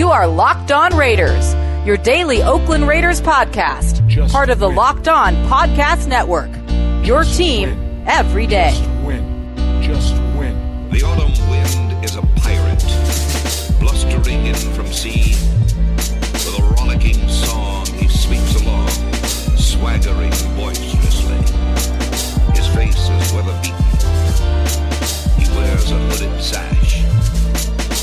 You are Locked On Raiders, your daily Oakland Raiders podcast, Just part of the win. Locked On Podcast Network. Your Just team win. every day. Just win. Just win. The autumn wind is a pirate, blustering in from sea. With a rollicking song, he sweeps along, swaggering boisterously. His face is weather beaten. He wears a hooded sash,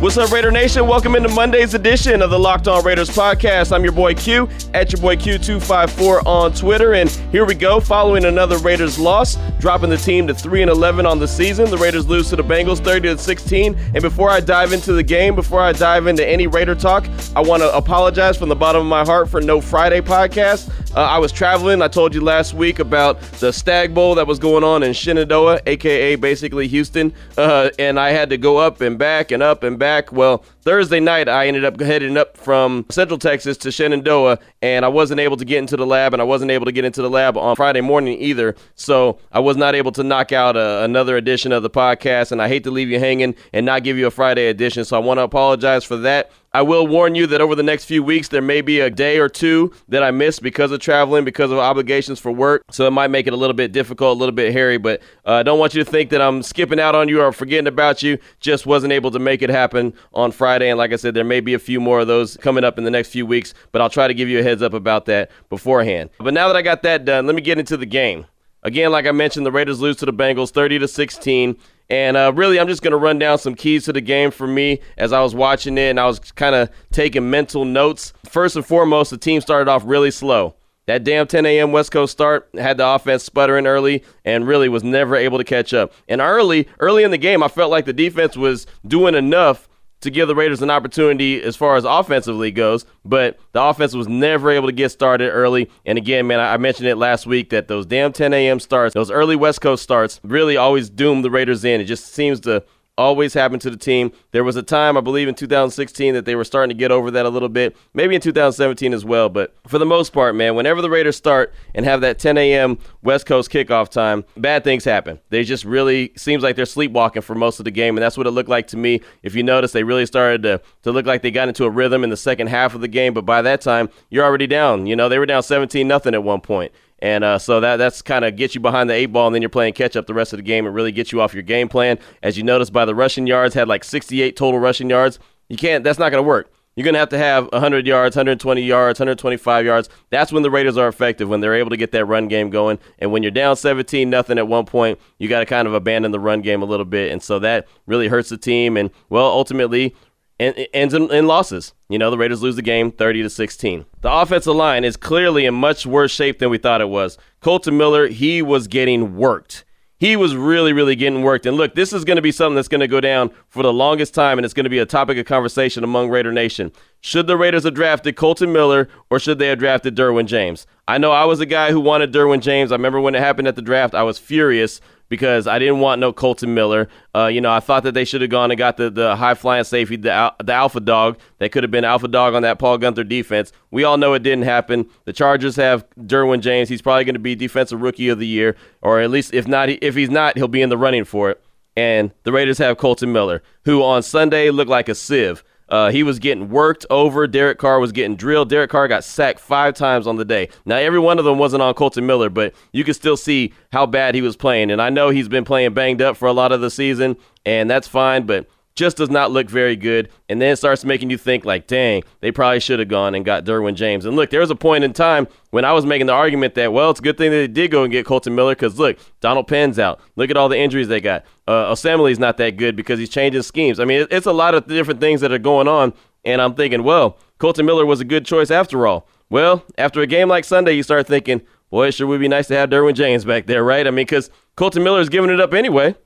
What's up, Raider Nation? Welcome into Monday's edition of the Locked On Raiders podcast. I'm your boy Q at your boy Q254 on Twitter, and here we go. Following another Raiders loss, dropping the team to three and 11 on the season. The Raiders lose to the Bengals 30 to 16. And before I dive into the game, before I dive into any Raider talk, I want to apologize from the bottom of my heart for no Friday podcast. Uh, I was traveling. I told you last week about the Stagg Bowl that was going on in Shenandoah, aka basically Houston, uh, and I had to go up and back and up and back. Well, Thursday night I ended up heading up from Central Texas to Shenandoah, and I wasn't able to get into the lab, and I wasn't able to get into the lab on Friday morning either. So I was not able to knock out uh, another edition of the podcast, and I hate to leave you hanging and not give you a Friday edition. So I want to apologize for that. I will warn you that over the next few weeks, there may be a day or two that I miss because of traveling, because of obligations for work. So it might make it a little bit difficult, a little bit hairy, but uh, I don't want you to think that I'm skipping out on you or forgetting about you. Just wasn't able to make it happen on Friday. And like I said, there may be a few more of those coming up in the next few weeks, but I'll try to give you a heads up about that beforehand. But now that I got that done, let me get into the game. Again, like I mentioned, the Raiders lose to the Bengals 30 to 16. And uh, really, I'm just going to run down some keys to the game for me as I was watching it and I was kind of taking mental notes. First and foremost, the team started off really slow. That damn 10 a.m. West Coast start had the offense sputtering early and really was never able to catch up. And early, early in the game, I felt like the defense was doing enough to give the Raiders an opportunity as far as offensively goes, but the offense was never able to get started early. And again, man, I mentioned it last week that those damn 10 a.m. starts, those early West Coast starts, really always doom the Raiders in. It just seems to always happen to the team. There was a time, I believe, in 2016 that they were starting to get over that a little bit, maybe in 2017 as well. But for the most part, man, whenever the Raiders start and have that 10 a.m. West Coast kickoff time, bad things happen. They just really seems like they're sleepwalking for most of the game, and that's what it looked like to me. If you notice, they really started to, to look like they got into a rhythm in the second half of the game, but by that time, you're already down. You know, they were down 17 nothing at one point. And uh, so that that's kind of gets you behind the eight ball, and then you're playing catch up the rest of the game. It really gets you off your game plan. As you notice by the rushing yards, had like 68 total rushing yards. You can't. That's not going to work. You're going to have to have 100 yards, 120 yards, 125 yards. That's when the Raiders are effective when they're able to get that run game going. And when you're down 17 nothing at one point, you got to kind of abandon the run game a little bit, and so that really hurts the team. And well, ultimately, and ends in, in losses. You know, the Raiders lose the game 30 to 16. The offensive line is clearly in much worse shape than we thought it was. Kolton Miller, he was getting worked. He was really, really getting worked. And look, this is going to be something that's going to go down for the longest time, and it's going to be a topic of conversation among Raider Nation. Should the Raiders have drafted Kolton Miller or should they have drafted Derwin James? I know I was a guy who wanted Derwin James. I remember when it happened at the draft, I was furious because I didn't want no Kolton Miller. Uh, you know, I thought that they should have gone and got the, the high flying safety, the, the alpha dog. They could have been alpha dog on that Paul Guenther defense. We all know it didn't happen. The Chargers have Derwin James. He's probably going to be defensive rookie of the year, or at least if not, if he's not, he'll be in the running for it. And the Raiders have Kolton Miller, who on Sunday looked like a sieve. Uh, he was getting worked over. Derek Carr was getting drilled. Derek Carr got sacked five times on the day. Now, every one of them wasn't on Kolton Miller, but you could still see how bad he was playing. And I know he's been playing banged up for a lot of the season, and that's fine, but just does not look very good. And then it starts making you think, like, dang, they probably should have gone and got Derwin James. And look, there was a point in time when I was making the argument that, well, it's a good thing that they did go and get Kolton Miller because, look, Donald Penn's out. Look at all the injuries they got. Uh, Osemele's not that good because he's changing schemes. I mean, it's a lot of different things that are going on. And I'm thinking, well, Kolton Miller was a good choice after all. Well, after a game like Sunday, you start thinking, boy, it sure would be nice to have Derwin James back there, right? I mean, because Kolton Miller's giving it up anyway.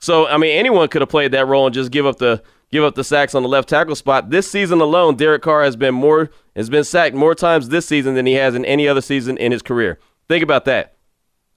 So I mean, anyone could have played that role and just give up the give up the sacks on the left tackle spot. This season alone, Derek Carr has been more has been sacked more times this season than he has in any other season in his career. Think about that.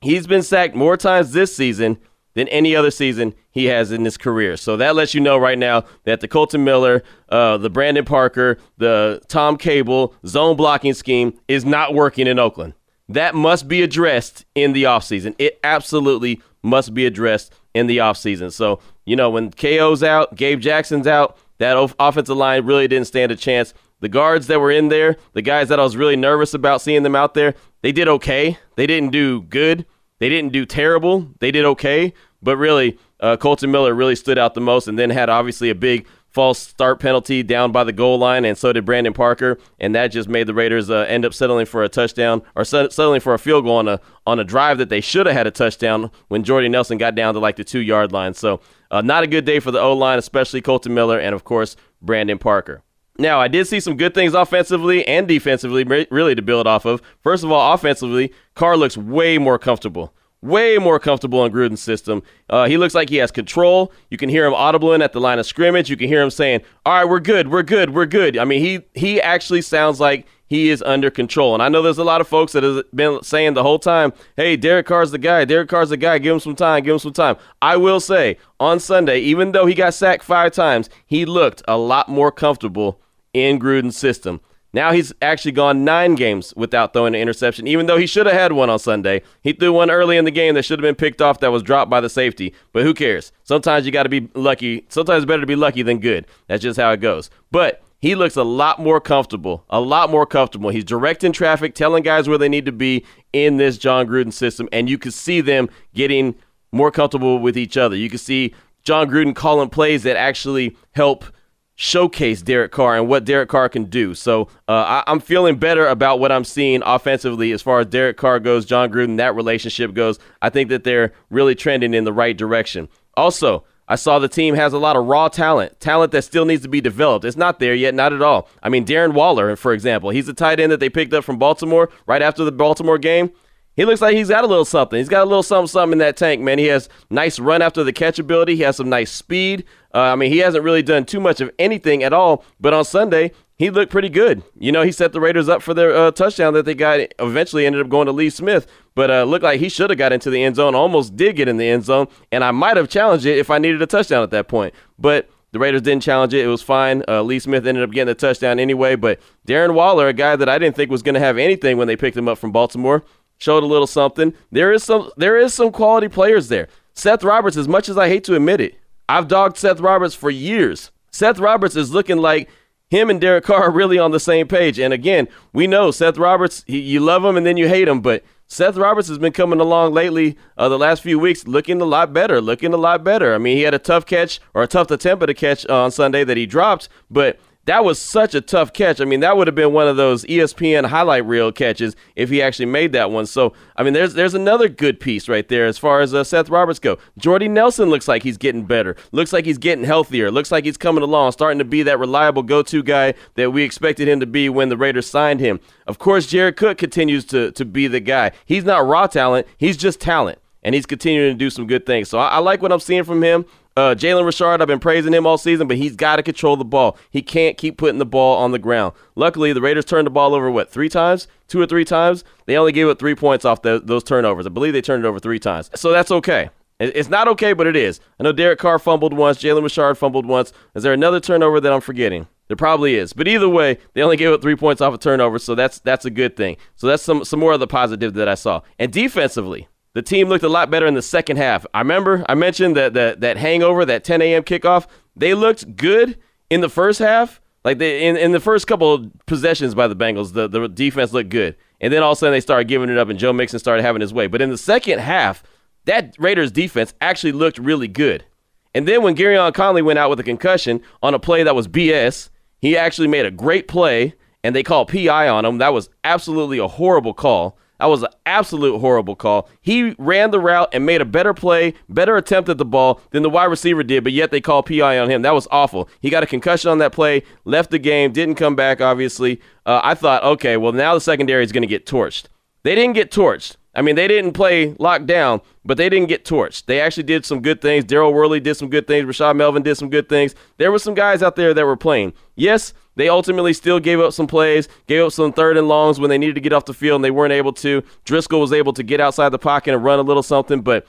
He's been sacked more times this season than any other season he has in his career. So that lets you know right now that the Kolton Miller, uh, the Brandon Parker, the Tom Cable zone blocking scheme is not working in Oakland. That must be addressed in the offseason. It absolutely must be addressed in the offseason. So, you know, when KO's out, Gabe Jackson's out, that offensive line really didn't stand a chance. The guards that were in there, the guys that I was really nervous about seeing them out there, they did okay. They didn't do good. They didn't do terrible. They did okay. But really, uh, Kolton Miller really stood out the most and then had obviously a big false start penalty down by the goal line, and so did Brandon Parker, and that just made the Raiders uh, end up settling for a touchdown or settling for a field goal on a on a drive that they should have had a touchdown when Jordy Nelson got down to like the two yard line. So uh, not a good day for the O line, especially Kolton Miller and of course Brandon Parker. Now, I did see some good things offensively and defensively, really, to build off of. First of all, offensively, Carr looks way more comfortable way more comfortable in Gruden's system. Uh, he looks like he has control. You can hear him audibling at the line of scrimmage. You can hear him saying, "All right, we're good, we're good, we're good." I mean, he he actually sounds like he is under control. And I know there's a lot of folks that have been saying the whole time, "Hey, Derek Carr's the guy. Derek Carr's the guy. Give him some time. Give him some time." I will say on Sunday, even though he got sacked five times, he looked a lot more comfortable in Gruden's system. Now he's actually gone nine games without throwing an interception, even though he should have had one on Sunday. He threw one early in the game that should have been picked off that was dropped by the safety. But who cares? Sometimes you got to be lucky. Sometimes it's better to be lucky than good. That's just how it goes. But he looks a lot more comfortable, a lot more comfortable. He's directing traffic, telling guys where they need to be in this Jon Gruden system, and you can see them getting more comfortable with each other. You can see Jon Gruden calling plays that actually help – showcase Derek Carr and what Derek Carr can do. So uh, I, am feeling better about what I'm seeing offensively as far as Derek Carr goes, Jon Gruden, that relationship goes. I think that they're really trending in the right direction. Also, I saw the team has a lot of raw talent, talent that still needs to be developed. It's not there yet, not at all. I mean, Darren Waller, for example, he's the tight end that they picked up from Baltimore right after the Baltimore game. He looks like he's got a little something. He's got a little something, something in that tank, man. He has nice run after the catch ability. He has some nice speed. Uh, I mean, he hasn't really done too much of anything at all. But on Sunday, he looked pretty good. You know, he set the Raiders up for their uh, touchdown that they got. Eventually, ended up going to Lee Smith, but uh, looked like he should have got into the end zone. Almost did get in the end zone, and I might have challenged it if I needed a touchdown at that point. But the Raiders didn't challenge it. It was fine. Uh, Lee Smith ended up getting the touchdown anyway. But Darren Waller, a guy that I didn't think was going to have anything when they picked him up from Baltimore, showed a little something. There is some there is some quality players there. Seth Roberts, as much as I hate to admit it, I've dogged Seth Roberts for years. Seth Roberts is looking like him and Derek Carr are really on the same page. And again, we know Seth Roberts, he, you love him and then you hate him, but Seth Roberts has been coming along lately, uh, the last few weeks, looking a lot better, looking a lot better. I mean, he had a tough catch or a tough attempt at a catch on Sunday that he dropped, but that was such a tough catch. I mean, that would have been one of those ESPN highlight reel catches if he actually made that one. So, I mean, there's there's another good piece right there as far as uh, Seth Roberts go. Jordy Nelson looks like he's getting better. Looks like he's getting healthier. Looks like he's coming along, starting to be that reliable go-to guy that we expected him to be when the Raiders signed him. Of course, Jared Cook continues to to be the guy. He's not raw talent. He's just talent and he's continuing to do some good things. So I, I, like what I'm seeing from him. Uh, Jalen Richard, I've been praising him all season, but he's got to control the ball. He can't keep putting the ball on the ground. Luckily, the Raiders turned the ball over, what, three times? Two or three times? They only gave up three points off the, those turnovers. I believe they turned it over three times. So that's okay. It's not okay, but it is. I know Derek Carr fumbled once. Jalen Richard fumbled once. Is there another turnover that I'm forgetting? There probably is. But either way, they only gave up three points off a turnover, so that's that's a good thing. So that's some, some more of the positive that I saw. And defensively, the team looked a lot better in the second half. I remember I mentioned that that, that hangover, that 10 a.m. kickoff. They looked good in the first half. Like they in, in the first couple of possessions by the Bengals, the, the defense looked good. And then all of a sudden they started giving it up and Joe Mixon started having his way. But in the second half, that Raiders defense actually looked really good. And then when Gareon Conley went out with a concussion on a play that was BS, he actually made a great play and they called PI on him. That was absolutely a horrible call. That was an absolute horrible call. He ran the route and made a better play, better attempt at the ball than the wide receiver did, but yet they called PI on him. That was awful. He got a concussion on that play, left the game, didn't come back, obviously. Uh, I thought, okay, well, now the secondary is going to get torched. They didn't get torched. I mean, they didn't play lockdown, but they didn't get torched. They actually did some good things. Daryl Worley did some good things. Rashad Melvin did some good things. There were some guys out there that were playing. Yes, they ultimately still gave up some plays, gave up some third and longs when they needed to get off the field and they weren't able to. Driskel was able to get outside the pocket and run a little something, but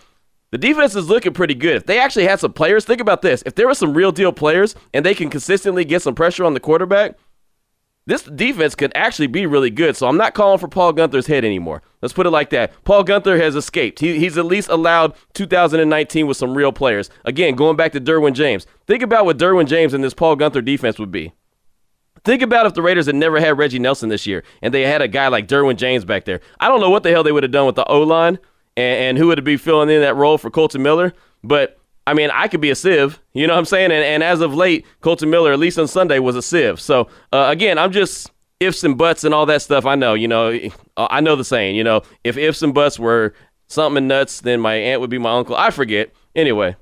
the defense is looking pretty good. If they actually had some players, think about this. If there were some real deal players and they can consistently get some pressure on the quarterback, this defense could actually be really good. So I'm not calling for Paul Guenther's head anymore. Let's put it like that. Paul Guenther has escaped. He, he's at least allowed 2019 with some real players. Again, going back to Derwin James. Think about what Derwin James and this Paul Guenther defense would be. Think about if the Raiders had never had Reggie Nelson this year and they had a guy like Derwin James back there. I don't know what the hell they would have done with the O line and, and who would be filling in that role for Kolton Miller, but I mean, I could be a sieve. You know what I'm saying? And, and as of late, Kolton Miller, at least on Sunday, was a sieve. So, uh, again, I'm just ifs and buts and all that stuff. I know, you know, I know the saying, you know, if ifs and buts were something nuts, then my aunt would be my uncle. I forget. Anyway,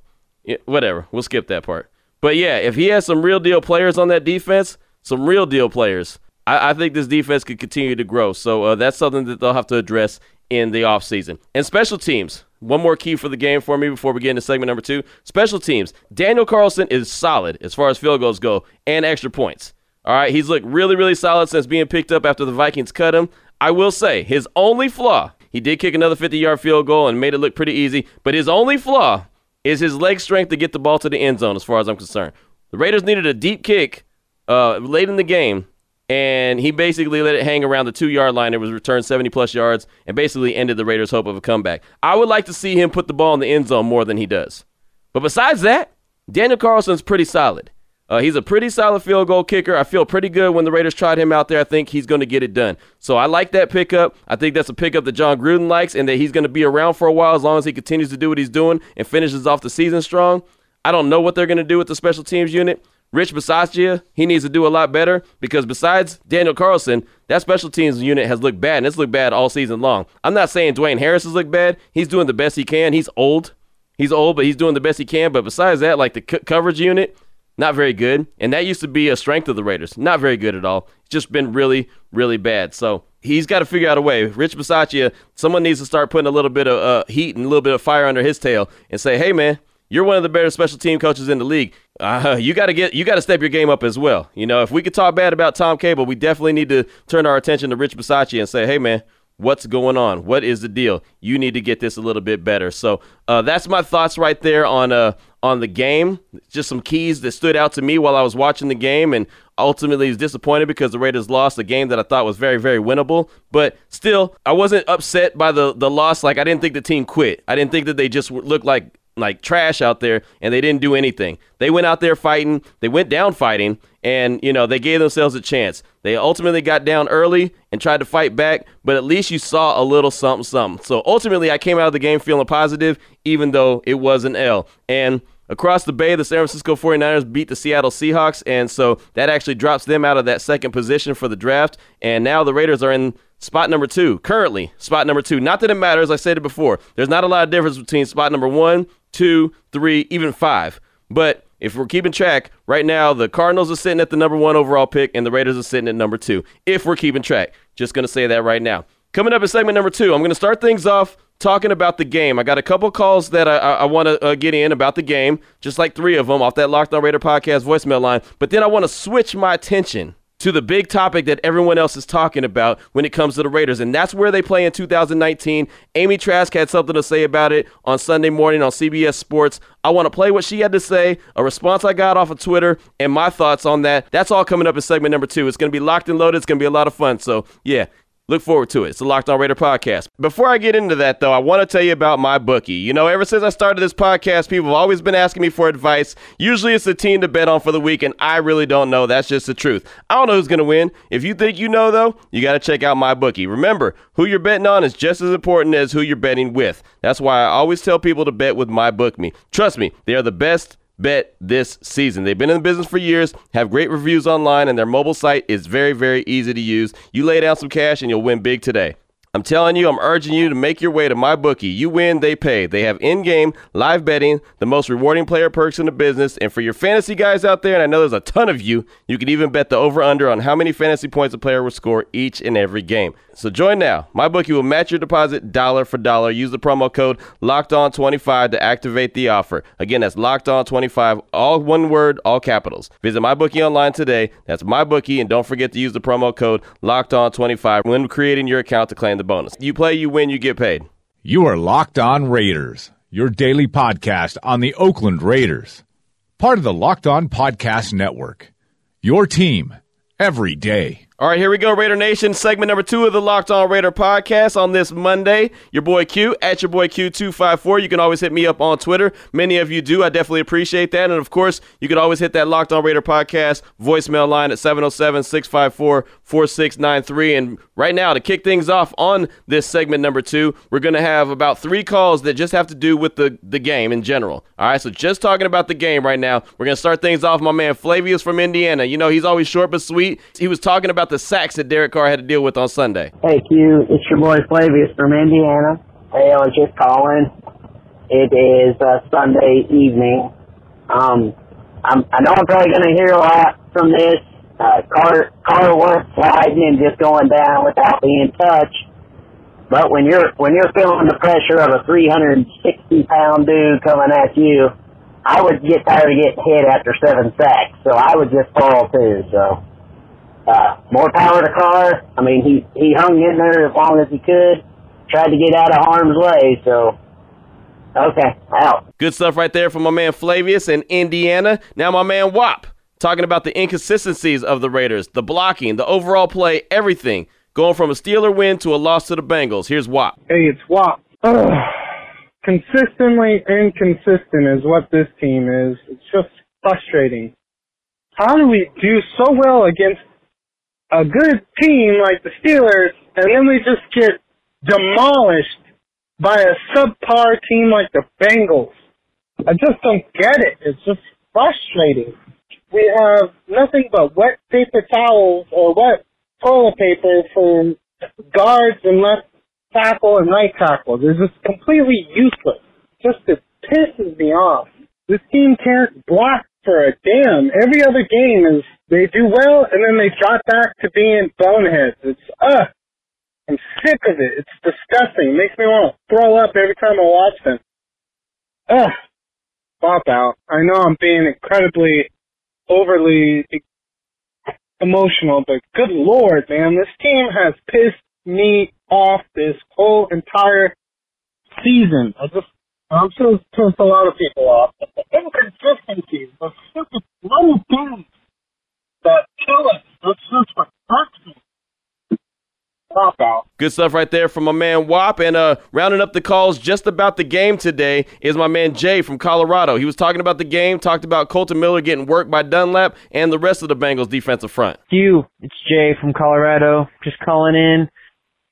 whatever. We'll skip that part. But yeah, if he has some real deal players on that defense, some real deal players, I, I think this defense could continue to grow. So uh, that's something that they'll have to address in the offseason. And special teams. One more key for the game for me before we get into segment number two. Special teams. Daniel Carlson is solid as far as field goals go and extra points. All right, he's looked really, really solid since being picked up after the Vikings cut him. I will say his only flaw, he did kick another 50 yard field goal and made it look pretty easy, but his only flaw is his leg strength to get the ball to the end zone, as far as I'm concerned. The Raiders needed a deep kick uh, late in the game and he basically let it hang around the two yard line. It was returned 70 plus yards and basically ended the Raiders' hope of a comeback. I would like to see him put the ball in the end zone more than he does. But besides that, Daniel Carlson's pretty solid. Uh, he's a pretty solid field goal kicker. I feel pretty good when the Raiders tried him out there. I think he's going to get it done. So I like that pickup. I think that's a pickup that Jon Gruden likes and that he's going to be around for a while as long as he continues to do what he's doing and finishes off the season strong. I don't know what they're going to do with the special teams unit. Rich Bisaccia, he needs to do a lot better because besides Daniel Carlson, that special teams unit has looked bad, and it's looked bad all season long. I'm not saying Dwayne Harris has looked bad. He's doing the best he can. He's old. He's old, but he's doing the best he can. But besides that, like the c- coverage unit, not very good. And that used to be a strength of the Raiders. Not very good at all. It's just been really, really bad. So he's got to figure out a way. Rich Bisaccia, someone needs to start putting a little bit of uh, heat and a little bit of fire under his tail and say, hey, man, you're one of the better special team coaches in the league. Uh, you got to get you got to step your game up as well. You know, if we could talk bad about Tom Cable, we definitely need to turn our attention to Rich Bisaccia and say, "Hey, man, what's going on? What is the deal? You need to get this a little bit better." So uh, that's my thoughts right there on uh on the game. Just some keys that stood out to me while I was watching the game, and ultimately was disappointed because the Raiders lost a game that I thought was very very winnable. But still, I wasn't upset by the the loss. Like I didn't think the team quit. I didn't think that they just looked like like trash out there and they didn't do anything. They went out there fighting, they went down fighting, and you know, they gave themselves a chance. They ultimately got down early and tried to fight back, but at least you saw a little something something. So ultimately I came out of the game feeling positive, even though it was an L. And Across the bay, the San Francisco 49ers beat the Seattle Seahawks, and so that actually drops them out of that second position for the draft. And now the Raiders are in spot number two, currently spot number two. Not that it matters, I said it before. There's not a lot of difference between spot number one, two, three, even five. But if we're keeping track, right now the Cardinals are sitting at the number one overall pick, and the Raiders are sitting at number two. If we're keeping track, just going to say that right now. Coming up in segment number two, I'm going to start things off talking about the game. I got a couple calls that I, I, I want to uh, get in about the game, just like three of them off that Locked On Raider podcast voicemail line. But then I want to switch my attention to the big topic that everyone else is talking about when it comes to the Raiders, and that's where they play in 2019. Amy Trask had something to say about it on Sunday morning on CBS Sports. I want to play what she had to say, a response I got off of Twitter, and my thoughts on that. That's all coming up in segment number two. It's going to be locked and loaded. It's going to be a lot of fun. So, yeah, Look forward to it. It's the Locked On Raider podcast. Before I get into that, though, I want to tell you about my bookie. You know, ever since I started this podcast, people have always been asking me for advice. Usually it's the team to bet on for the week, and I really don't know. That's just the truth. I don't know who's going to win. If you think you know, though, you got to check out my bookie. Remember, who you're betting on is just as important as who you're betting with. That's why I always tell people to bet with my me. Trust me, they are the best bet this season. They've been in the business for years, have great reviews online, and their mobile site is very, very easy to use. You lay down some cash and you'll win big today. I'm telling you, I'm urging you to make your way to my bookie. You win, they pay. They have in-game live betting, the most rewarding player perks in the business, and for your fantasy guys out there, and I know there's a ton of you, you can even bet the over/under on how many fantasy points a player will score each and every game. So join now. My bookie will match your deposit dollar for dollar. Use the promo code Locked On 25 to activate the offer. Again, that's Locked On 25, all one word, all capitals. Visit my bookie online today. That's my bookie, and don't forget to use the promo code Locked On 25 when creating your account to claim the bonus. You play, you win, you get paid. You are Locked On Raiders, your daily podcast on the Oakland Raiders. Part of the Locked On Podcast Network. Your team every day. All right, here we go, Raider Nation. Segment number two of the Locked On Raider podcast on this Monday. Your boy Q at your boy Q254. You can always hit me up on Twitter. Many of you do. I definitely appreciate that. And of course, you can always hit that Locked On Raider podcast voicemail line at 707 654 4693. And right now, to kick things off on this segment number two, we're going to have about three calls that just have to do with the, the game in general. All right, so just talking about the game right now, we're going to start things off. My man Flavius from Indiana. You know, he's always short but sweet. He was talking about the sacks that Derek Carr had to deal with on Sunday. Hey Q, it's your boy Flavius from Indiana. Hey, I was just calling. It is uh, Sunday evening. Um, I'm, I know I'm probably going to hear a lot from this. Uh, Carr, Carr was sliding and just going down without being touched. But when you're when you're feeling the pressure of a 360 pound dude coming at you, I would get tired of getting hit after seven sacks. So I would just fall too. So uh, more power to Carr. I mean, he he hung in there as long as he could, tried to get out of harm's way. So, okay, out. Good stuff right there from my man Flavius in Indiana. Now my man Wop talking about the inconsistencies of the Raiders, the blocking, the overall play, everything. Going from a Steeler win to a loss to the Bengals. Here's Wop. Hey, it's Wop. Ugh. Consistently inconsistent is what this team is. It's just frustrating. How do we do so well against a good team like the Steelers, and then we just get demolished by a subpar team like the Bengals. I just don't get it. It's just frustrating. We have nothing but wet paper towels or wet toilet paper for guards and left tackle and right tackle. They're just completely useless. Just it pisses me off. This team can't block for a damn. Every other game is they do well and then they drop back to being boneheads. It's uh I'm sick of it. It's disgusting. It makes me want to throw up every time I watch them. Ugh. Pop out. I know I'm being incredibly overly emotional, but good lord, man, this team has pissed me off this whole entire season. I just I'm sure it's pissed a lot of people off. But the inconsistencies, the stupid little things that kill us, it's just what hurts me. Pop out. Good stuff right there from my man Wop. And uh, rounding up the calls just about the game today is my man Jay from Colorado. He was talking about the game, talked about Kolton Miller getting worked by Dunlap and the rest of the Bengals defensive front. You, it's Jay from Colorado. Just calling in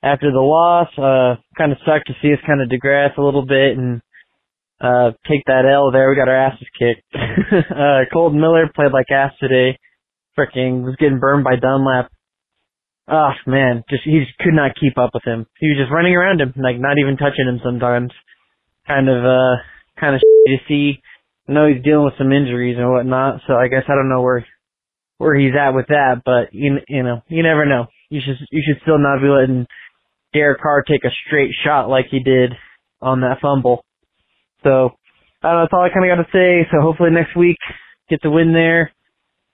after the loss. Uh, kind of sucked to see us kind of digress a little bit and uh, take that L there. We got our asses kicked. uh, Kolton Miller played like ass today. Freaking was getting burned by Dunlap. Oh man, just he just could not keep up with him. He was just running around him, like not even touching him sometimes. Kind of, uh, kind of to see. I know he's dealing with some injuries and whatnot, so I guess I don't know where where he's at with that. But you you know you never know. You should you should still not be letting Derek Carr take a straight shot like he did on that fumble. So I don't know. That's all I kind of got to say. So hopefully next week get the win there.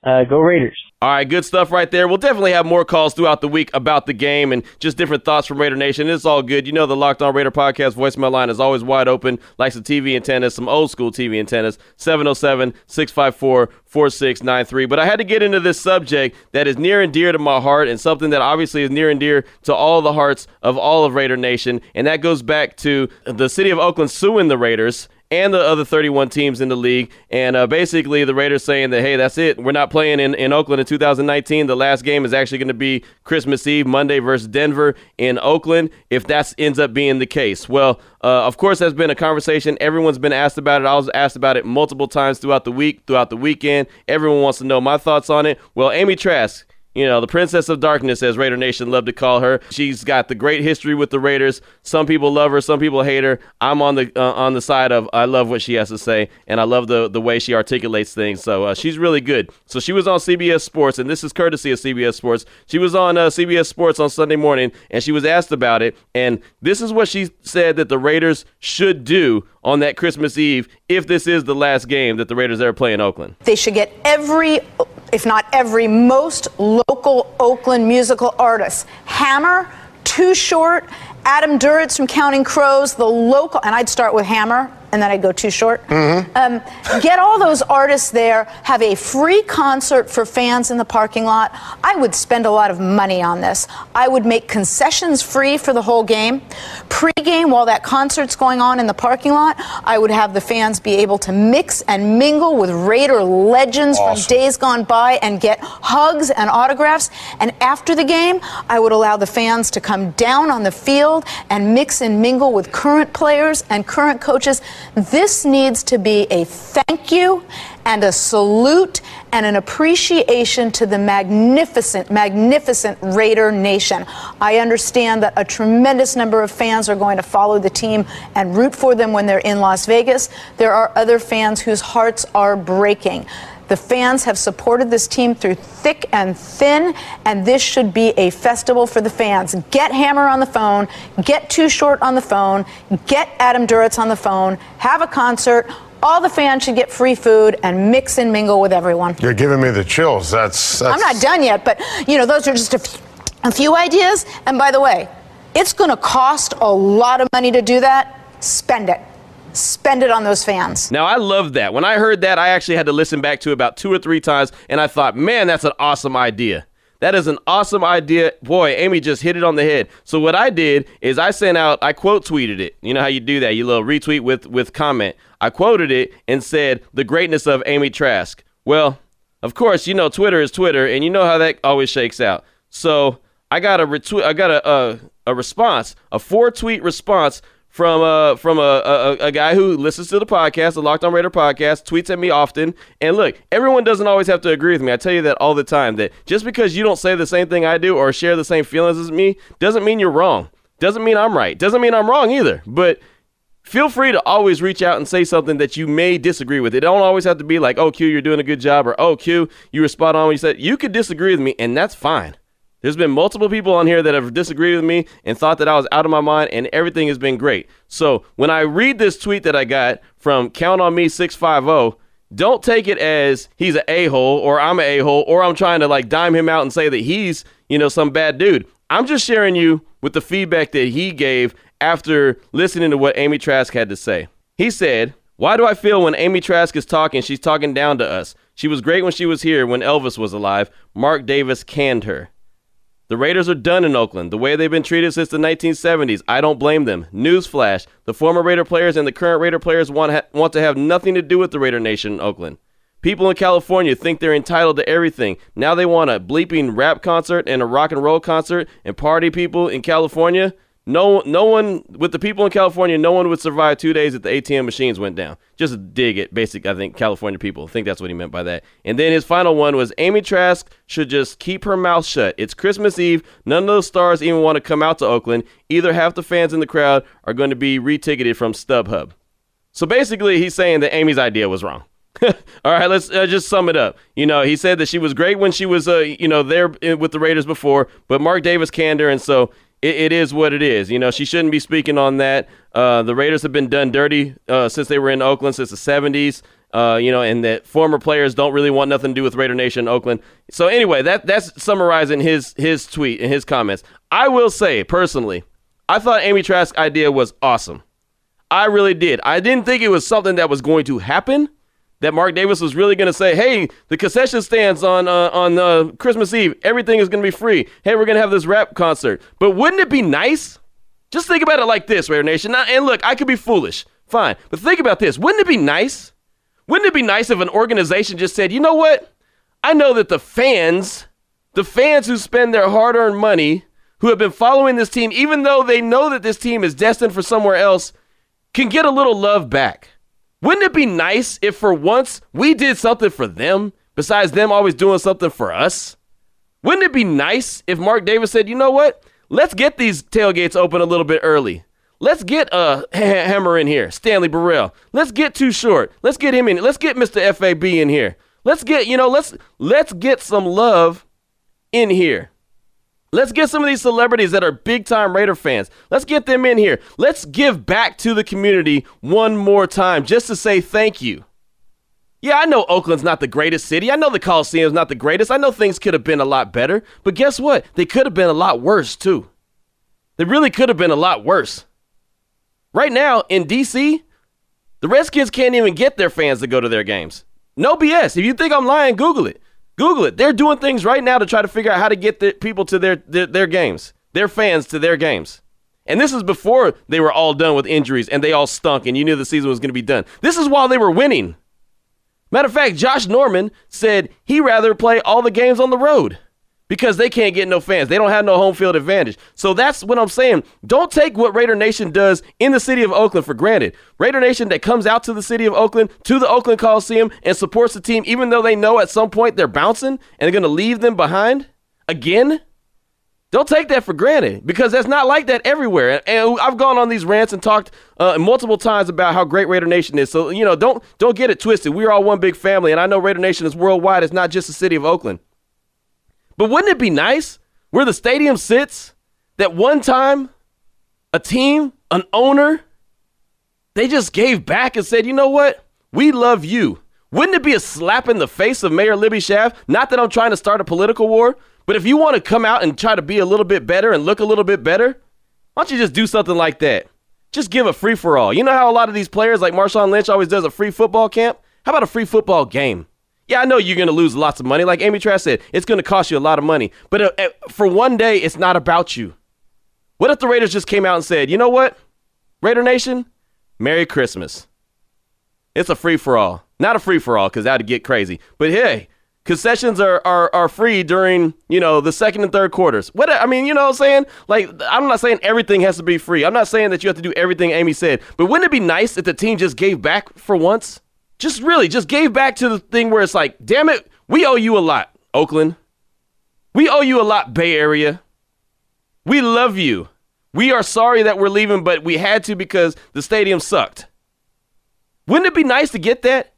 Uh, go Raiders. All right, good stuff right there. We'll definitely have more calls throughout the week about the game and just different thoughts from Raider Nation. It's all good. You know, the Locked On Raider podcast voicemail line is always wide open, like some TV antennas, some old school TV antennas, 707 654 4693. But I had to get into this subject that is near and dear to my heart and something that obviously is near and dear to all the hearts of all of Raider Nation. And that goes back to the city of Oakland suing the Raiders and the other 31 teams in the league. And uh, basically, the Raiders saying that, hey, that's it. We're not playing in, in Oakland in 2019. The last game is actually going to be Christmas Eve, Monday versus Denver in Oakland, if that ends up being the case. Well, uh, of course, that's been a conversation. Everyone's been asked about it. I was asked about it multiple times throughout the week, throughout the weekend. Everyone wants to know my thoughts on it. Well, Amy Trask, you know, the Princess of Darkness, as Raider Nation love to call her. She's got the great history with the Raiders. Some people love her, some people hate her. I'm on the uh, on the side of I love what she has to say, and I love the the way she articulates things. So uh, she's really good. So she was on CBS Sports, and this is courtesy of CBS Sports. She was on uh, CBS Sports on Sunday morning, and she was asked about it, and this is what she said that the Raiders should do on that Christmas Eve if this is the last game that the Raiders ever play in Oakland. They should get every, if not every, most local Oakland musical artist. Hammer, Too Short, Adam Duritz from Counting Crows, the local, and I'd start with Hammer and then I'd go too short. Um, get all those artists there, have a free concert for fans in the parking lot. I would spend a lot of money on this. I would make concessions free for the whole game. Pre-game, while that concert's going on in the parking lot, I would have the fans be able to mix and mingle with Raider legends from days gone by and get hugs and autographs. And after the game, I would allow the fans to come down on the field and mix and mingle with current players and current coaches. This needs to be a thank you and a salute and an appreciation to the magnificent, magnificent Raider Nation. I understand that a tremendous number of fans are going to follow the team and root for them when they're in Las Vegas. There are other fans whose hearts are breaking. The fans have supported this team through thick and thin, and this should be a festival for the fans. Get Hammer on the phone, get Too Short on the phone, get Adam Duritz on the phone, have a concert. All the fans should get free food and mix and mingle with everyone. You're giving me the chills. That's, that's I'm not done yet, but you know, those are just a few, a few ideas. And by the way, it's going to cost a lot of money to do that. Spend it. Spend it on those fans. Now, I love that. When I heard that, I actually had to listen back to about two or three times, and I thought, man, that's an awesome idea. That is an awesome idea. Boy, Amy just hit it on the head. So what I did is I sent out, I quote tweeted it. You know how you do that? You little retweet with with comment. I quoted it and said the greatness of Amy Trask. Well, of course, you know Twitter is Twitter, and you know how that always shakes out. So I got a retweet. I got a a, a response, a four tweet response from uh from a, a a guy who listens to the podcast, the Locked On Raider podcast, tweets at me often. And look, everyone doesn't always have to agree with me. I tell you that all the time. That just because you don't say the same thing I do or share the same feelings as me doesn't mean you're wrong. Doesn't mean I'm right. Doesn't mean I'm wrong either. But feel free to always reach out and say something that you may disagree with. It don't always have to be like, "Oh, Q, you're doing a good job," or "Oh, Q, you were spot on when you said." You could disagree with me, and that's fine. There's been multiple people on here that have disagreed with me and thought that I was out of my mind, and everything has been great. So when I read this tweet that I got from Count on Me six five zero, don't take it as he's an a hole or I'm an a hole or I'm trying to like dime him out and say that he's you know some bad dude. I'm just sharing you with the feedback that he gave after listening to what Amy Trask had to say. He said, Why do I feel when Amy Trask is talking, she's talking down to us? She was great when she was here when Elvis was alive. Mark Davis canned her. The Raiders are done in Oakland, the way they've been treated since the 1970s. I don't blame them. Newsflash the former Raider players and the current Raider players want, ha- want to have nothing to do with the Raider Nation in Oakland. People in California think they're entitled to everything. Now they want a bleeping rap concert and a rock and roll concert and party people in California. No, no one with the people in California, no one would survive two days if the ATM machines went down. Just dig it, basic, I think California people. Think that's what he meant by that. And then his final one was Amy Trask should just keep her mouth shut. It's Christmas Eve. None of those stars even want to come out to Oakland. Either half the fans in the crowd are going to be reticketed from StubHub. So basically, he's saying that Amy's idea was wrong. All right, let's uh, just sum it up. You know, he said that she was great when she was, uh, you know, there with the Raiders before, but Mark Davis canned her, and so it, it is what it is. You know, she shouldn't be speaking on that. Uh, the Raiders have been done dirty uh, since they were in Oakland since the 70s. Uh, you know, and that former players don't really want nothing to do with Raider Nation in Oakland. So anyway, that that's summarizing his his tweet and his comments. I will say personally, I thought Amy Trask's idea was awesome. I really did. I didn't think it was something that was going to happen. That Mark Davis was really going to say, "Hey, the concession stands on uh, on uh, Christmas Eve, everything is going to be free. Hey, we're going to have this rap concert." But wouldn't it be nice? Just think about it like this, Raider Nation. Now, and look, I could be foolish, fine, but think about this. Wouldn't it be nice? Wouldn't it be nice if an organization just said, "You know what? I know that the fans, the fans who spend their hard-earned money, who have been following this team, even though they know that this team is destined for somewhere else, can get a little love back." Wouldn't it be nice if for once we did something for them besides them always doing something for us? Wouldn't it be nice if Mark Davis said, you know what? Let's get these tailgates open a little bit early. Let's get uh, Hammer in here, Stanley Burrell. Let's get Too Short. Let's get him in. Let's get Mr. FAB in here. Let's get, you know, let's let's get some love in here. Let's get some of these celebrities that are big time Raider fans. Let's get them in here. Let's give back to the community one more time just to say thank you. Yeah, I know Oakland's not the greatest city. I know the Coliseum's not the greatest. I know things could have been a lot better. But guess what? They could have been a lot worse, too. They really could have been a lot worse. Right now in DC, the Redskins can't even get their fans to go to their games. No BS. If you think I'm lying, Google it. Google it. They're doing things right now to try to figure out how to get the people to their, their, their games, their fans to their games. And this is before they were all done with injuries and they all stunk and you knew the season was going to be done. This is while they were winning. Matter of fact, Josh Norman said he'd rather play all the games on the road because they can't get no fans. They don't have no home field advantage. So that's what I'm saying. Don't take what Raider Nation does in the city of Oakland for granted. Raider Nation that comes out to the city of Oakland, to the Oakland Coliseum, and supports the team, even though they know at some point they're bouncing and they're going to leave them behind again. Don't take that for granted because that's not like that everywhere. And I've gone on these rants and talked uh, multiple times about how great Raider Nation is. So you know, don't don't get it twisted. We're all one big family, and I know Raider Nation is worldwide. It's not just the city of Oakland. But wouldn't it be nice where the stadium sits that one time a team, an owner, they just gave back and said, you know what? We love you. Wouldn't it be a slap in the face of Mayor Libby Schaaf? Not that I'm trying to start a political war, but if you want to come out and try to be a little bit better and look a little bit better, why don't you just do something like that? Just give a free for all. You know how a lot of these players, like Marshawn Lynch, always does a free football camp? How about a free football game? Yeah, I know you're going to lose lots of money. Like Amy Trask said, it's going to cost you a lot of money. But uh, uh, for one day, it's not about you. What if the Raiders just came out and said, you know what, Raider Nation, Merry Christmas. It's a free for all. Not a free for all because that'd get crazy. But hey, concessions are, are are free during you know the second and third quarters. What I mean, you know what I'm saying? Like I'm not saying everything has to be free. I'm not saying that you have to do everything Amy said. But wouldn't it be nice if the team just gave back for once? Just really, just gave back to the thing where it's like, damn it, we owe you a lot, Oakland. We owe you a lot, Bay Area. We love you. We are sorry that we're leaving, but we had to because the stadium sucked. Wouldn't it be nice to get that?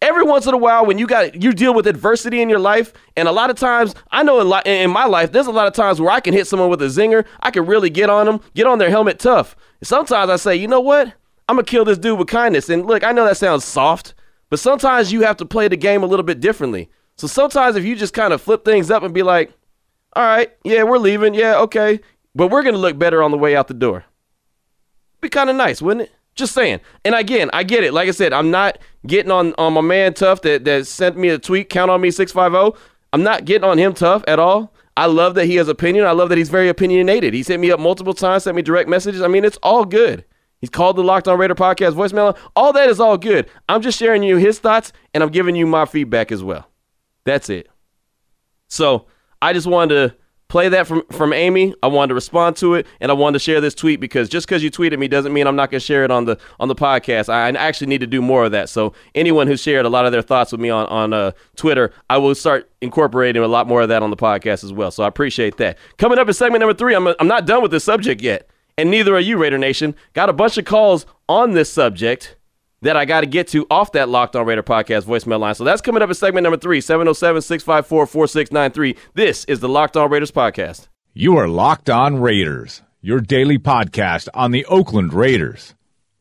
Every once in a while, when you got you deal with adversity in your life, and a lot of times, I know in, in my life, there's a lot of times where I can hit someone with a zinger. I can really get on them, get on their helmet tough. Sometimes I say, you know what? I'm gonna kill this dude with kindness. And look, I know that sounds soft, but sometimes you have to play the game a little bit differently. So sometimes if you just kind of flip things up and be like, all right, yeah, we're leaving, yeah, okay, but we're gonna look better on the way out the door. Be kind of nice, wouldn't it? Just saying. And again, I get it. Like I said, I'm not getting on, on my man tough that, that sent me a tweet, count on me 650. I'm not getting on him tough at all. I love that he has opinion. I love that he's very opinionated. He's hit me up multiple times, sent me direct messages. I mean, it's all good. He's called the Locked On Raider podcast voicemail. All that is all good. I'm just sharing you his thoughts and I'm giving you my feedback as well. That's it. So I just wanted to play that from, from Amy. I wanted to respond to it and I wanted to share this tweet because just because you tweeted me doesn't mean I'm not going to share it on the on the podcast. I, actually need to do more of that. So anyone who shared a lot of their thoughts with me on on uh, Twitter, I will start incorporating a lot more of that on the podcast as well. So I appreciate that. Coming up in segment number three, I'm I'm not done with this subject yet and neither are you, Raider Nation. Got a bunch of calls on this subject that I got to get to off that Locked On Raider podcast voicemail line. So that's coming up in segment number three, 707 654 4693. This is the Locked On Raiders podcast. You are Locked On Raiders, your daily podcast on the Oakland Raiders,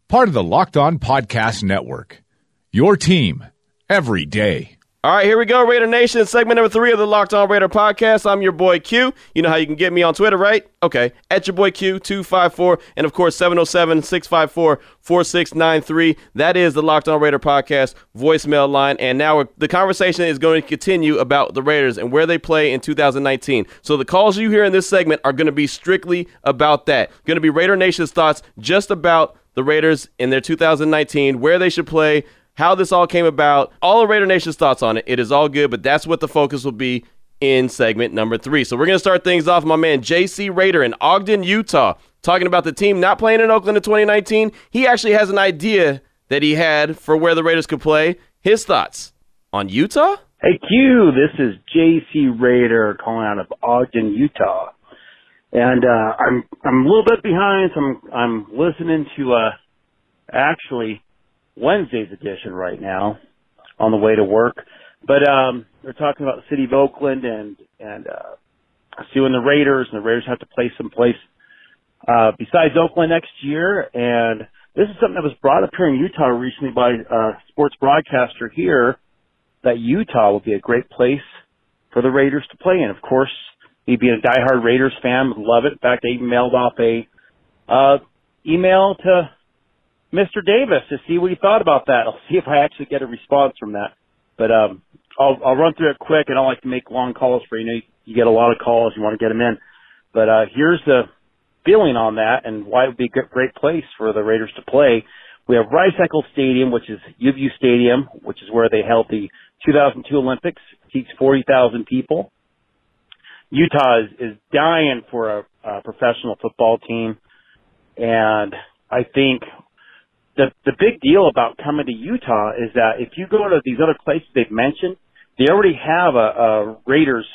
part of the Locked On Podcast Network. Your team every day. All right, here we go, Raider Nation, segment number three of the Locked On Raider podcast. I'm your boy Q. You know how you can get me on Twitter, right? Okay, at your boy Q254, and of course, 707 654 4693. That is the Locked On Raider podcast voicemail line. And now the conversation is going to continue about the Raiders and where they play in 2019. So the calls you hear in this segment are going to be strictly about that. Going to be Raider Nation's thoughts just about the Raiders in their 2019, where they should play how this all came about, all of Raider Nation's thoughts on it. It is all good, but that's what the focus will be in segment number three. So we're going to start things off, my man JC Raider in Ogden, Utah, talking about the team not playing in Oakland in 2019. He actually has an idea that he had for where the Raiders could play. His thoughts on Utah? Hey Q, this is JC Raider calling out of Ogden, Utah. And uh I'm I'm a little bit behind, so I'm I'm listening to uh actually Wednesday's edition right now on the way to work. But um they're talking about the city of Oakland and and uh suing the Raiders and the Raiders have to play someplace uh besides Oakland next year and this is something that was brought up here in Utah recently by a sports broadcaster here that Utah would be a great place for the Raiders to play in. Of course, he'd be a diehard Raiders fan, would love it. In fact, I mailed off a uh, email to Mr. Davis to see what he thought about that. I'll see if I actually get a response from that. But um, I'll, I'll run through it quick. And I don't like to make long calls for you. Know, you get a lot of calls. You want to get them in. But uh, here's the feeling on that and why it would be a great place for the Raiders to play. We have Rice Eccles Stadium, which is UView Stadium, which is where they held the 2002 Olympics. It seats 40,000 people. Utah is, is dying for a, a professional football team. And I think the, the big deal about coming to Utah is that if you go to these other places they've mentioned, they already have a, a Raiders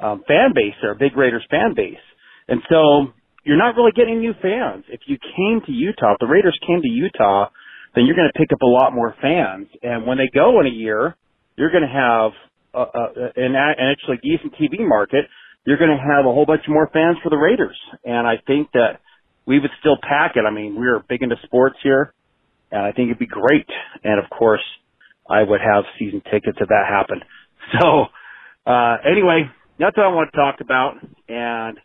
um, fan base there, a big Raiders fan base. And so you're not really getting new fans. If you came to Utah, if the Raiders came to Utah, then you're going to pick up a lot more fans. And when they go in a year, you're going to have a, a, an, an actually decent TV market. You're going to have a whole bunch more fans for the Raiders. And I think that we would still pack it. I mean, we're big into sports here, and I think it'd be great. And of course, I would have season tickets if that happened. So, uh, anyway, that's what I want to talk about. And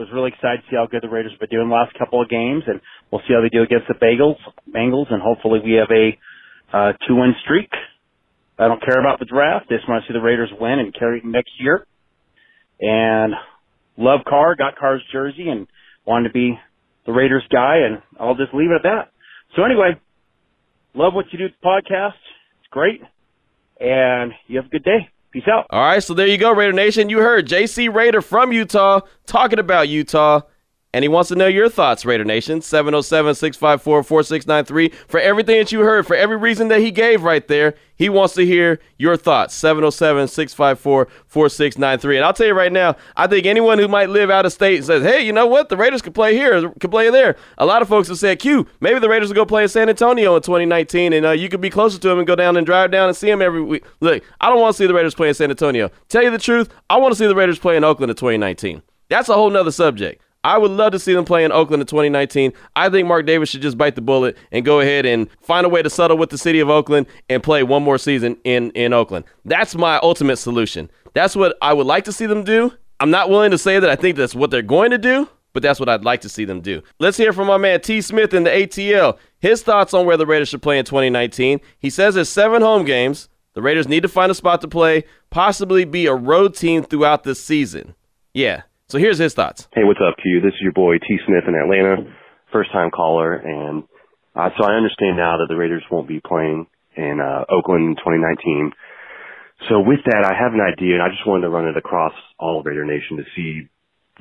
was really excited to see how good the Raiders have been doing the last couple of games, and we'll see how they do against the Bagels, Bengals, and hopefully we have a uh, two-win streak. I don't care about the draft. Just want to see the Raiders win and carry it next year. And love Carr, got Carr's jersey, and wanted to be the Raiders guy, and I'll just leave it at that. So anyway, love what you do with the podcast. It's great, and you have a good day. Peace out. All right, so there you go, Raider Nation. You heard JC Raider from Utah talking about Utah. And he wants to know your thoughts, Raider Nation. 707 654 4693. For everything that you heard, for every reason that he gave right there, he wants to hear your thoughts. 707 654 4693. And I'll tell you right now, I think anyone who might live out of state and says, hey, you know what? The Raiders could play here, could play there. A lot of folks have said, Q, maybe the Raiders will go play in San Antonio in 2019 and uh, you could be closer to them and go down and drive down and see them every week. Look, I don't want to see the Raiders play in San Antonio. Tell you the truth, I want to see the Raiders play in Oakland in 2019. That's a whole nother subject. I would love to see them play in Oakland in 2019. I think Mark Davis should just bite the bullet and go ahead and find a way to settle with the city of Oakland and play one more season in, in Oakland. That's my ultimate solution. That's what I would like to see them do. I'm not willing to say that I think that's what they're going to do, but that's what I'd like to see them do. Let's hear from my man T. Smith in the ATL. His thoughts on where the Raiders should play in 2019. He says there's seven home games. The Raiders need to find a spot to play, possibly be a road team throughout the season. Yeah, so here's his thoughts. Hey, what's up, Q? This is your boy T. Smith in Atlanta, first time caller, and uh, so I understand now that the Raiders won't be playing in uh, Oakland in 2019. So with that, I have an idea, and I just wanted to run it across all of Raider Nation to see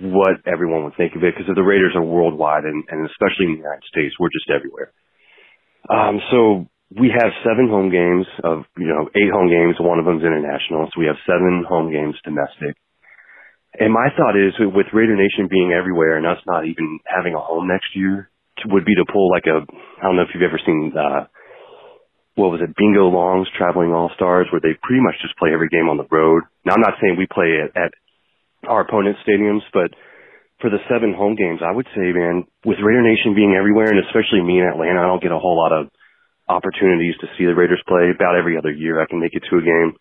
what everyone would think of it, because the Raiders are worldwide, and, and especially in the United States, we're just everywhere. Um, so we have seven home games of, you know, eight home games. One of them's international. So we have seven home games domestic. And my thought is with Raider Nation being everywhere and us not even having a home next year would be to pull like a, I don't know if you've ever seen, uh, what was it, Bingo Long's Traveling All Stars, where they pretty much just play every game on the road. Now I'm not saying we play at, at our opponent's stadiums, but for the seven home games, I would say, man, with Raider Nation being everywhere and especially me in Atlanta, I don't get a whole lot of opportunities to see the Raiders play about every other year. I can make it to a game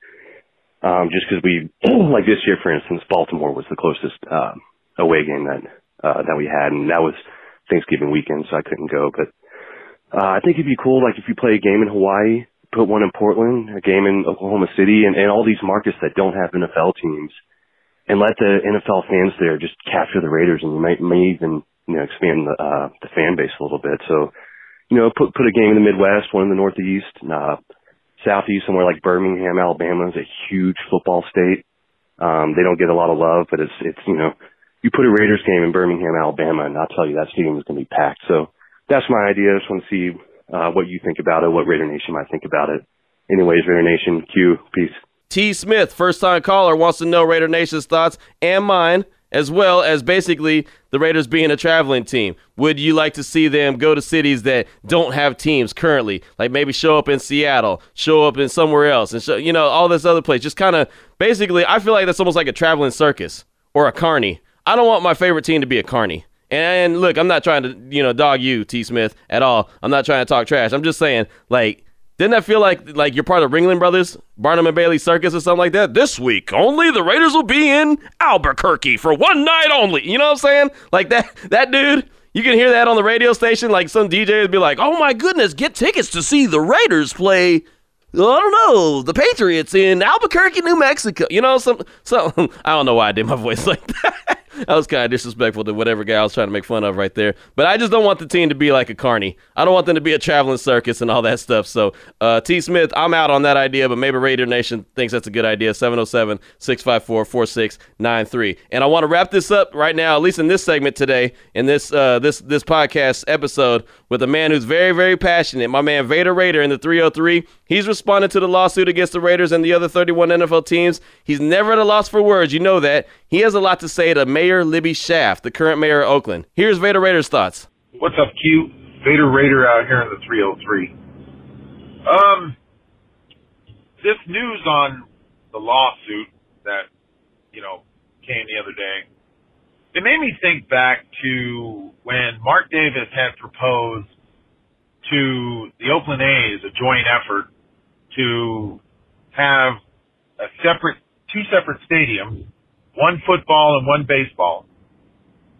um, just because we, like this year, for instance, Baltimore was the closest uh, away game that uh, that we had, and that was Thanksgiving weekend, so I couldn't go. But uh, I think it'd be cool, like if you play a game in Hawaii, put one in Portland, a game in Oklahoma City, and, and all these markets that don't have NFL teams, and let the NFL fans there just capture the Raiders, and you might may even you know expand the uh, the fan base a little bit. So, you know, put put a game in the Midwest, one in the Northeast, and, uh, southeast somewhere like Birmingham, Alabama is a huge football state. Um, they don't get a lot of love, but it's it's you know, you put a Raiders game in Birmingham, Alabama, and I'll tell you that stadium is going to be packed. So that's my idea. I just want to see uh, what you think about it, what Raider Nation might think about it. Anyways, Raider Nation, Q, peace. T. Smith, first time caller, wants to know Raider Nation's thoughts and mine, as well as basically the Raiders being a traveling team. Would you like to see them go to cities that don't have teams currently? Like maybe show up in Seattle, show up in somewhere else, and show, you know, all this other place. Just kind of basically, I feel like that's almost like a traveling circus or a carny. I don't want my favorite team to be a carny. And look, I'm not trying to, you know, dog you, T. Smith, at all. I'm not trying to talk trash. I'm just saying, like, didn't that feel like like you're part of Ringling Brothers, Barnum and Bailey Circus or something like that? This week only the Raiders will be in Albuquerque for one night only. You know what I'm saying? Like that that dude. You can hear that on the radio station. Like some DJ would be like, "Oh my goodness, get tickets to see the Raiders play." I don't know the Patriots in Albuquerque, New Mexico. You know some some. I don't know why I did my voice like that. That was kind of disrespectful to whatever guy I was trying to make fun of right there. But I just don't want the team to be like a carny. I don't want them to be a traveling circus and all that stuff. So, uh, T. Smith, I'm out on that idea, but maybe Raider Nation thinks that's a good idea. 707 654 4693. And I want to wrap this up right now, at least in this segment today, in this, uh, this, this podcast episode, with a man who's very, very passionate. My man, Vader Raider in the 303. He's responded to the lawsuit against the Raiders and the other 31 NFL teams. He's never at a loss for words. You know that. He has a lot to say to Mayor Libby Schaaf, the current mayor of Oakland. Here's Vader Raiders' thoughts. What's up, Q? Vader Raider out here in the 303. Um, this news on the lawsuit that, you know, came the other day, it made me think back to when Mark Davis had proposed to the Oakland A's a joint effort to have a separate, two separate stadiums, one football and one baseball,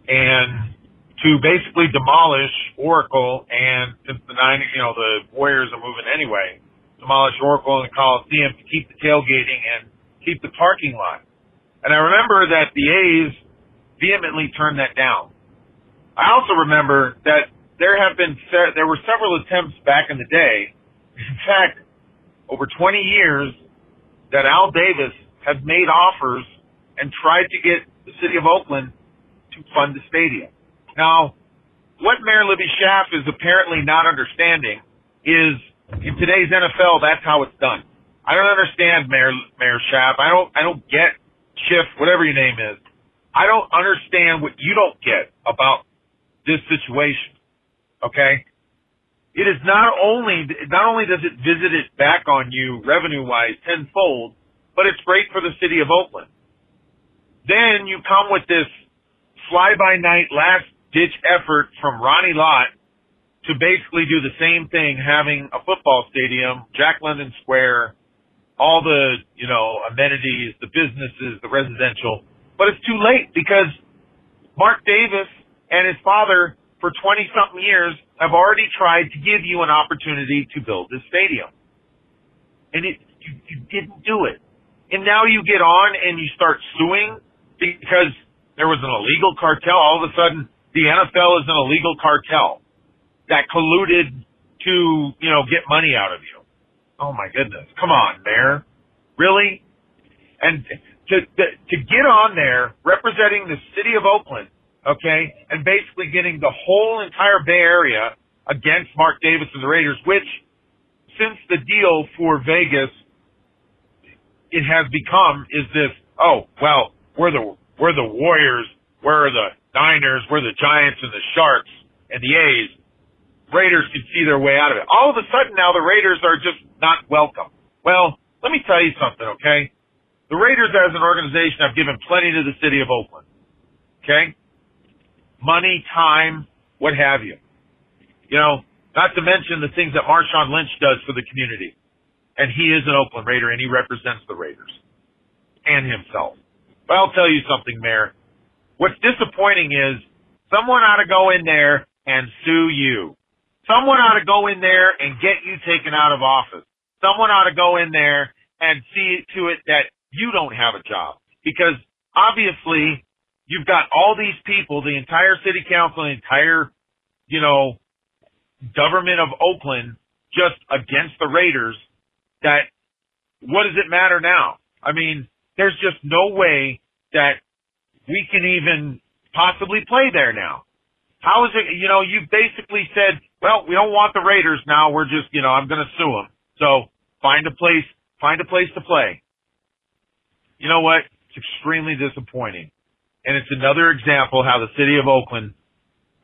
and to basically demolish Oracle and since the nine, you know, the Warriors are moving anyway, demolish Oracle and the Coliseum to keep the tailgating and keep the parking lot. And I remember that the A's vehemently turned that down. I also remember that there have been there were several attempts back in the day. In fact, over 20 years, that Al Davis has made offers and tried to get the city of Oakland to fund the stadium. Now, what Mayor Libby Schaaf is apparently not understanding is in today's NFL, that's how it's done. I don't understand Mayor Mayor Schaaf. I don't I don't get Schiff, whatever your name is. I don't understand what you don't get about this situation. Okay? It is not only, not only does it visit it back on you revenue wise tenfold, but it's great for the city of Oakland. Then you come with this fly by night last ditch effort from Ronnie Lott to basically do the same thing, having a football stadium, Jack London Square, all the, you know, amenities, the businesses, the residential. But it's too late because Mark Davis and his father for 20 something years have already tried to give you an opportunity to build this stadium. And it, you, you didn't do it. And now you get on and you start suing because there was an illegal cartel. All of a sudden, the NFL is an illegal cartel that colluded to, you know, get money out of you. Oh my goodness. Come on, Mayor. Really? And to, to, to get on there representing the city of Oakland okay, and basically getting the whole entire Bay Area against Mark Davis and the Raiders, which since the deal for Vegas, it has become is this, oh, well, we're the, we're the Warriors, we're the Niners, we're the Giants and the Sharks and the A's. Raiders can see their way out of it. All of a sudden now the Raiders are just not welcome. Well, let me tell you something, okay? The Raiders as an organization have given plenty to the city of Oakland. Okay? money, time, what have you. You know, not to mention the things that Marshawn Lynch does for the community. And he is an Oakland Raider and he represents the Raiders and himself. But I'll tell you something, Mayor. What's disappointing is someone ought to go in there and sue you. Someone ought to go in there and get you taken out of office. Someone ought to go in there and see to it that you don't have a job. Because obviously You've got all these people, the entire city council, the entire, you know, government of Oakland just against the Raiders that what does it matter now? I mean, there's just no way that we can even possibly play there now. How is it, you know, you basically said, well, we don't want the Raiders now. We're just, you know, I'm going to sue them. So find a place, find a place to play. you know what? It's extremely disappointing. And it's another example how the city of Oakland,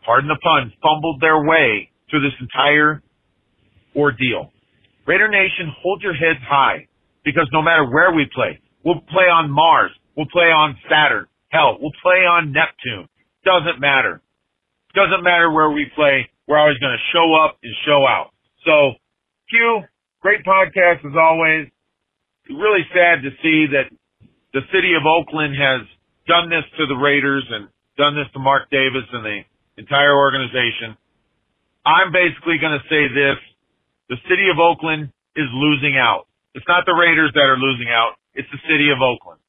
pardon the pun, fumbled their way through this entire ordeal. Raider Nation, hold your heads high because no matter where we play, we'll play on Mars, we'll play on Saturn, hell, we'll play on Neptune. Doesn't matter. Doesn't matter where we play. We're always going to show up and show out. So, Q, great podcast as always. Really sad to see that the city of Oakland has done this to the Raiders and done this to Mark Davis and the entire organization. I'm basically going to say this. The city of Oakland is losing out. It's not the Raiders that are losing out. It's the city of Oakland.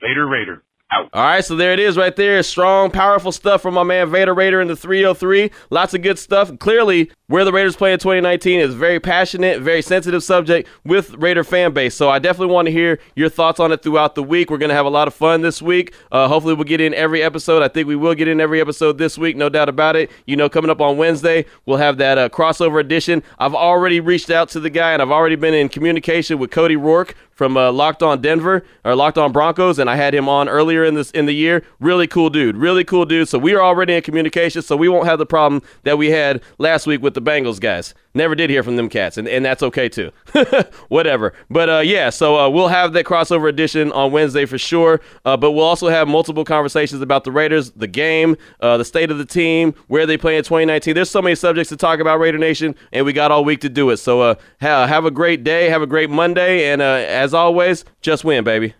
Vader Raider. Out. All right, so there it is right there. Strong, powerful stuff from my man Vader Raider in the 303. Lots of good stuff. Clearly, where the Raiders play in 2019 is very passionate, very sensitive subject with Raider fan base. So I definitely want to hear your thoughts on it throughout the week. We're going to have a lot of fun this week. Uh, hopefully, we'll get in every episode. I think we will get in every episode this week, no doubt about it. You know, coming up on Wednesday, we'll have that uh, crossover edition. I've already reached out to the guy, and I've already been in communication with Cody Roark from uh, Locked On Denver or Locked On Broncos, and I had him on earlier in this in the year. Really cool dude, really cool dude. So we are already in communication, so we won't have the problem that we had last week with the Bengals guys. Never did hear from them cats, and, and that's okay too. Whatever. But uh, yeah, so uh, we'll have that crossover edition on Wednesday for sure. Uh, but we'll also have multiple conversations about the Raiders, the game, uh, the state of the team, where they play in 2019. There's so many subjects to talk about Raider Nation, and we got all week to do it. So uh, ha- have a great day, have a great Monday, and uh, as always, just win, baby.